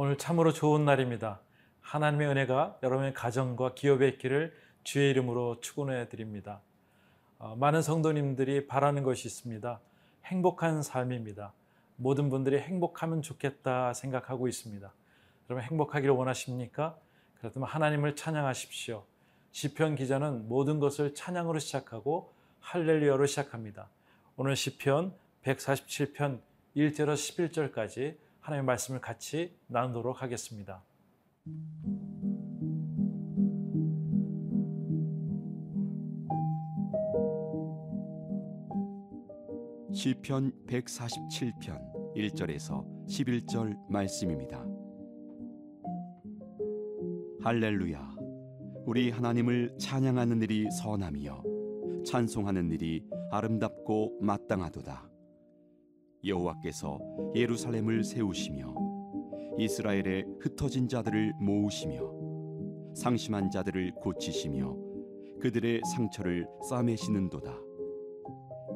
오늘 참으로 좋은 날입니다. 하나님의 은혜가 여러분의 가정과 기업에 있기를 주의 이름으로 축원해 드립니다. 어, 많은 성도님들이 바라는 것이 있습니다. 행복한 삶입니다. 모든 분들이 행복하면 좋겠다 생각하고 있습니다. 여러분 행복하기를 원하십니까? 그렇다면 하나님을 찬양하십시오. 시편 기자는 모든 것을 찬양으로 시작하고 할렐루야로 시작합니다. 오늘 시편 147편 1절에서 11절까지 하나님의 말씀을 같이 나누도록 하겠습니다. 시편 147편 1절에서 11절 말씀입니다. 할렐루야 우리 하나님을 찬양하는 일이 선함이요 찬송하는 일이 아름답고 마땅하도다 여호와께서 예루살렘을 세우시며 이스라엘의 흩어진 자들을 모으시며 상심한 자들을 고치시며 그들의 상처를 싸매시는도다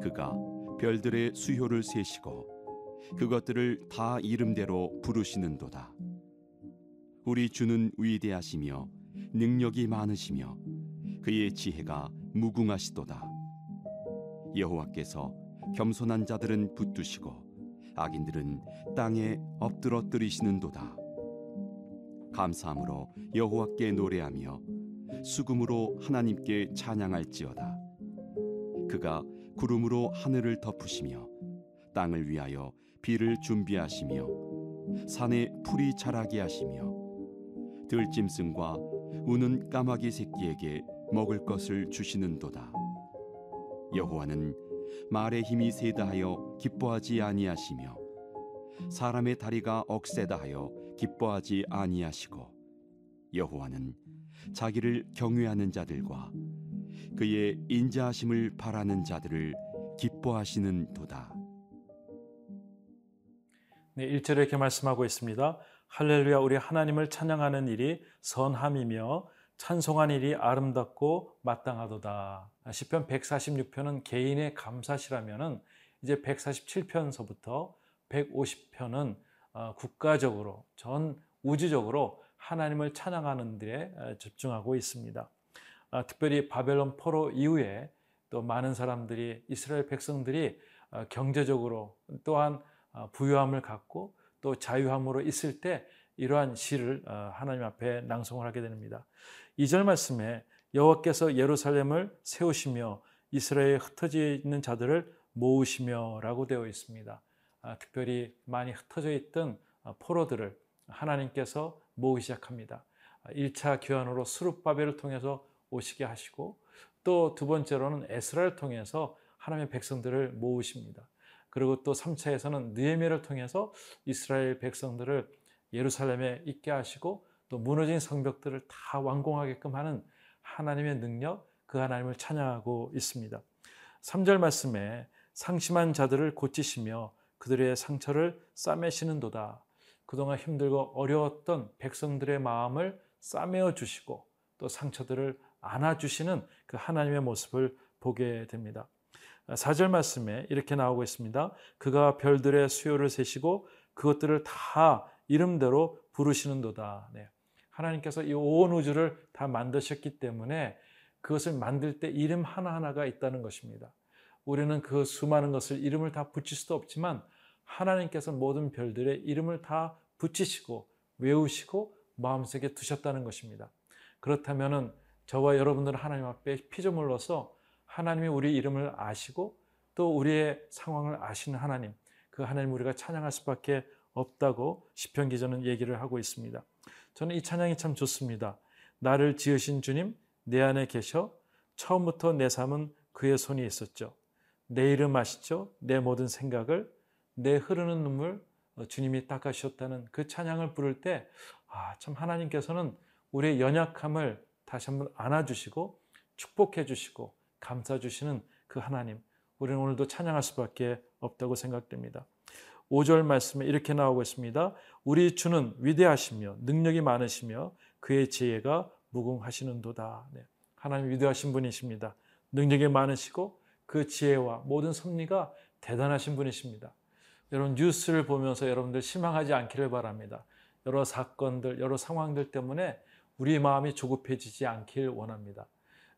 그가 별들의 수효를 세시고 그것들을 다 이름대로 부르시는도다. 우리 주는 위대하시며 능력이 많으시며 그의 지혜가 무궁하시도다. 여호와께서 겸손한 자들은 붙드시고 악인들은 땅에 엎드러뜨리시는도다. 감사함으로 여호와께 노래하며 수금으로 하나님께 찬양할지어다. 그가 구름으로 하늘을 덮으시며 땅을 위하여 비를 준비하시며 산에 풀이 자라게 하시며 들짐승과 우는 까마귀 새끼에게 먹을 것을 주시는도다. 여호와는 말의 힘이 세다하여 기뻐하지 아니하시며 사람의 다리가 억세다하여 기뻐하지 아니하시고 여호와는 자기를 경외하는 자들과 그의 인자하심을 바라는 자들을 기뻐하시는 도다. 네, 1절에 이렇게 말씀하고 있습니다. 할렐루야 우리 하나님을 찬양하는 일이 선함이며 찬송한 일이 아름답고 마땅하도다. 시편 146편은 개인의 감사시라면은 이제 147편서부터 150편은 어, 국가적으로 전 우주적으로 하나님을 찬양하는 일에 집중하고 있습니다. 아, 특별히 바벨론 포로 이후에 또 많은 사람들이 이스라엘 백성들이 어, 경제적으로 또한 어, 부유함을 갖고 또 자유함으로 있을 때 이러한 시를 하나님 앞에 낭송을 하게 됩니다. 2절 말씀에 여호와께서 예루살렘을 세우시며 이스라엘에 흩어져 있는 자들을 모으시며라고 되어 있습니다. 아, 특별히 많이 흩어져 있던 포로들을 하나님께서 모으기 시작합니다. 1차 교환으로 수룹바벨을 통해서 오시게 하시고 또 두 번째로는 에스라를 통해서 하나님의 백성들을 모으십니다. 그리고 또 3차에서는 느헤미를 통해서 이스라엘 백성들을 예루살렘에 있게 하시고 또 무너진 성벽들을 다 완공하게끔 하는 하나님의 능력, 그 하나님을 찬양하고 있습니다. 3절 말씀에 상심한 자들을 고치시며 그들의 상처를 싸매시는 도다. 그동안 힘들고 어려웠던 백성들의 마음을 싸매어 주시고 또 상처들을 안아주시는 그 하나님의 모습을 보게 됩니다. 4절 말씀에 이렇게 나오고 있습니다. 그가 별들의 수요를 세시고 그것들을 다 이름대로 부르시는도다. 네. 하나님께서 이 온 우주를 다 만드셨기 때문에 그것을 만들 때 이름 하나하나가 있다는 것입니다. 우리는 그 수많은 것을 이름을 다 붙일 수도 없지만 하나님께서 모든 별들의 이름을 다 붙이시고 외우시고 마음속에 두셨다는 것입니다. 그렇다면은 저와 여러분들은 하나님 앞에 피조물로서 하나님이 우리 이름을 아시고 또 우리의 상황을 아시는 하나님, 그 하나님 우리가 찬양할 수밖에 없다고 시편 기자는 얘기를 하고 있습니다. 저는 이 찬양이 참 좋습니다. 나를 지으신 주님, 내 안에 계셔 처음부터 내 삶은 그의 손이 있었죠. 내 이름 아시죠? 내 모든 생각을 내 흐르는 눈물 주님이 닦아주셨다는 그 찬양을 부를 때, 아, 참 하나님께서는 우리의 연약함을 다시 한번 안아주시고 축복해 주시고 감싸 주시는 그 하나님 우리는 오늘도 찬양할 수밖에 없다고 생각됩니다. 5절 말씀에 이렇게 나오고 있습니다. 우리 주는 위대하시며 능력이 많으시며 그의 지혜가 무궁하시는도다. 네. 하나님 위대하신 분이십니다. 능력이 많으시고 그 지혜와 모든 섭리가 대단하신 분이십니다. 여러분 뉴스를 보면서 여러분들 실망하지 않기를 바랍니다. 여러 사건들, 여러 상황들 때문에 우리 마음이 조급해지지 않길 원합니다.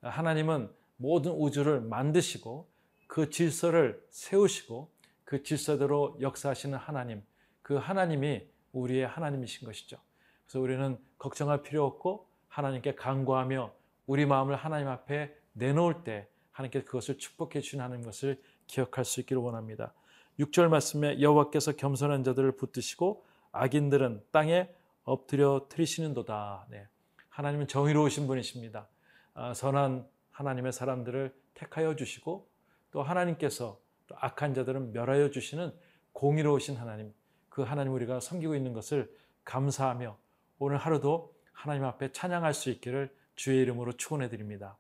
하나님은 모든 우주를 만드시고 그 질서를 세우시고 그 질서대로 역사하시는 하나님, 그 하나님이 우리의 하나님이신 것이죠. 그래서 우리는 걱정할 필요 없고 하나님께 간구하며 우리 마음을 하나님 앞에 내놓을 때 하나님께 그것을 축복해 주시는 것을 기억할 수 있기를 원합니다. 6절 말씀에 여호와께서 겸손한 자들을 붙드시고 악인들은 땅에 엎드려 트리시는도다. 네. 하나님은 정의로우신 분이십니다. 아, 선한 하나님의 사람들을 택하여 주시고 또 하나님께서 또 악한 자들은 멸하여 주시는 공의로우신 하나님, 그 하나님 우리가 섬기고 있는 것을 감사하며 오늘 하루도 하나님 앞에 찬양할 수 있기를 주의 이름으로 축원해 드립니다.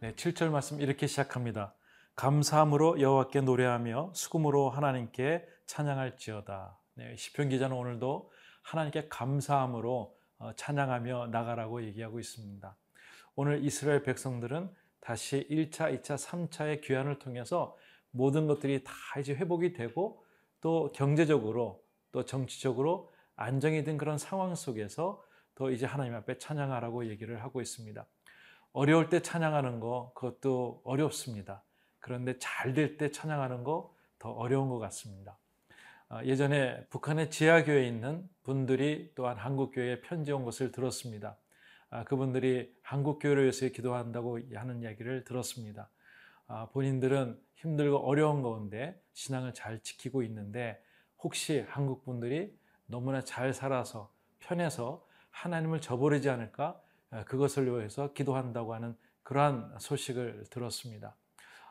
네, 7절 말씀 이렇게 시작합니다. 감사함으로 여호와께 노래하며 수금으로 하나님께 찬양할지어다. 네, 시편 기자는 오늘도 하나님께 감사함으로 어, 찬양하며 나가라고 얘기하고 있습니다. 오늘 이스라엘 백성들은 다시 1차, 2차, 3차의 귀환을 통해서 모든 것들이 다 이제 회복이 되고 또 경제적으로 또 정치적으로 안정이 된 그런 상황 속에서 또 이제 하나님 앞에 찬양하라고 얘기를 하고 있습니다. 어려울 때 찬양하는 거 그것도 어렵습니다. 그런데 잘 될 때 찬양하는 거 더 어려운 것 같습니다. 아, 예전에 북한의 지하교회에 있는 분들이 또한 한국교회에 편지 온 것을 들었습니다. 아, 그분들이 한국교회를 위해서 기도한다고 하는 이야기를 들었습니다. 아, 본인들은 힘들고 어려운 가운데 신앙을 잘 지키고 있는데 혹시 한국 분들이 너무나 잘 살아서 편해서 하나님을 저버리지 않을까 그것을 위해서 기도한다고 하는 그러한 소식을 들었습니다.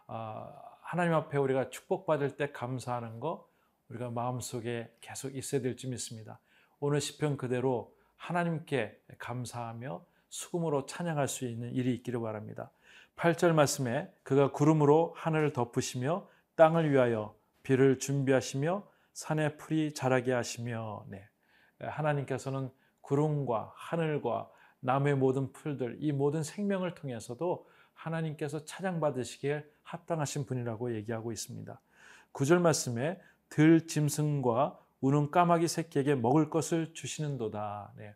하나님 앞에 우리가 축복받을 때 감사하는 거 우리가 마음속에 계속 있어야 될지 믿습니다. 오늘 시편 그대로 하나님께 감사하며 수금으로 찬양할 수 있는 일이 있기를 바랍니다. 8절 말씀에 그가 구름으로 하늘을 덮으시며 땅을 위하여 비를 준비하시며 산에 풀이 자라게 하시며 네. 하나님께서는 구름과 하늘과 나무의 모든 풀들 이 모든 생명을 통해서도 하나님께서 찬양받으시기에 합당하신 분이라고 얘기하고 있습니다. 9절 말씀에 들 짐승과 우는 까마귀 새끼에게 먹을 것을 주시는도다. 네.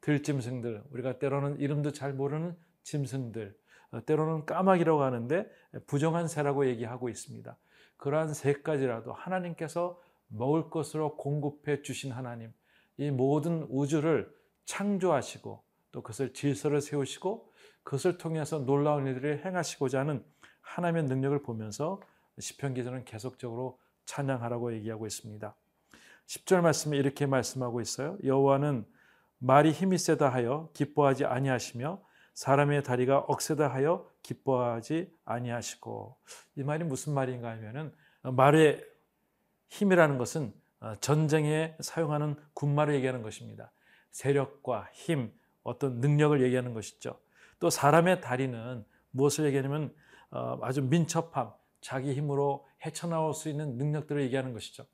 들 짐승들 우리가 때로는 이름도 잘 모르는 짐승들 어, 때로는 까마귀라고 하는데 부정한 새라고 얘기하고 있습니다. 그러한 새까지라도 하나님께서 먹을 것으로 공급해 주신 하나님 이 모든 우주를 창조하시고 또 그것을 질서를 세우시고 그것을 통해서 놀라운 일들을 행하시고자 하는 하나님의 능력을 보면서 시편 기자는 계속적으로 찬양하라고 얘기하고 있습니다. 10절 말씀에 이렇게 말씀하고 있어요. 여호와는 말이 힘이 세다 하여 기뻐하지 아니하시며 사람의 다리가 억세다 하여 기뻐하지 아니하시고 이 말이 무슨 말인가 하면은 말의 힘이라는 것은 전쟁에 사용하는 군말을 얘기하는 것입니다. 세력과 힘, 어떤 능력을 얘기하는 것이죠. 또 사람의 다리는 무엇을 얘기하냐면 어, 아주 민첩함, 자기 힘으로 헤쳐나올 수 있는 능력들을 얘기하는 것이죠.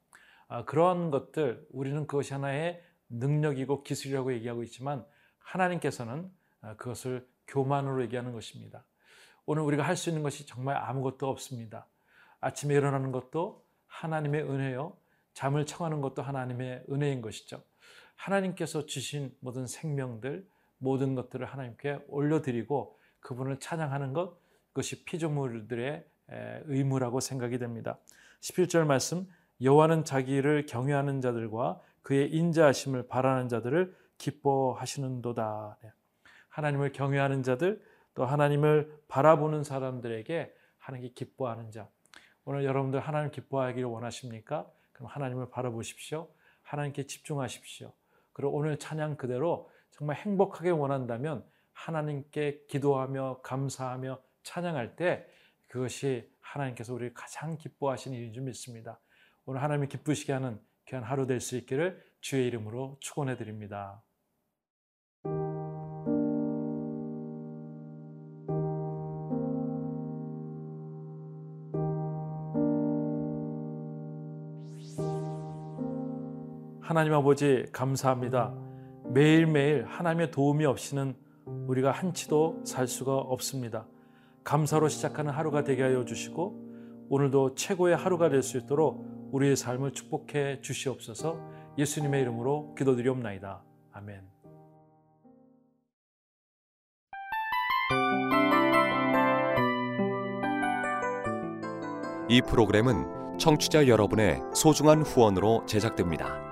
아, 그러한 것들 우리는 그것이 하나의 능력이고 기술이라고 얘기하고 있지만 하나님께서는 아, 그것을 교만으로 얘기하는 것입니다. 오늘 우리가 할 수 있는 것이 정말 아무것도 없습니다. 아침에 일어나는 것도 하나님의 은혜요. 잠을 청하는 것도 하나님의 은혜인 것이죠. 하나님께서 주신 모든 생명들, 모든 것들을 하나님께 올려드리고 그분을 찬양하는 것, 그것이 피조물들의 의무라고 생각이 됩니다. 11절 말씀 여호와는 자기를 경외하는 자들과 그의 인자하심을 바라는 자들을 기뻐하시는도다. 네. 하나님을 경외하는 자들 또 하나님을 바라보는 사람들에게 하나님께 기뻐하는 자. 오늘 여러분들 하나님 기뻐하기를 원하십니까? 그럼 하나님을 바라보십시오. 하나님께 집중하십시오. 그리고 오늘 찬양 그대로 정말 행복하게 원한다면 하나님께 기도하며 감사하며 찬양할 때 그것이 하나님께서 우리를 가장 기뻐하시는 일인 줄 믿습니다. 오늘 하나님이 기쁘시게 하는 귀한 하루 될 수 있기를 주의 이름으로 축원해 드립니다. 하나님 아버지 감사합니다. 매일매일 하나님의 도움이 없이는 우리가 한치도 살 수가 없습니다. 감사로 시작하는 하루가 되게 하여 주시고 오늘도 최고의 하루가 될 수 있도록 우리의 삶을 축복해 주시옵소서 예수님의 이름으로 기도드리옵나이다. 아멘. 이 프로그램은 청취자 여러분의 소중한 후원으로 제작됩니다.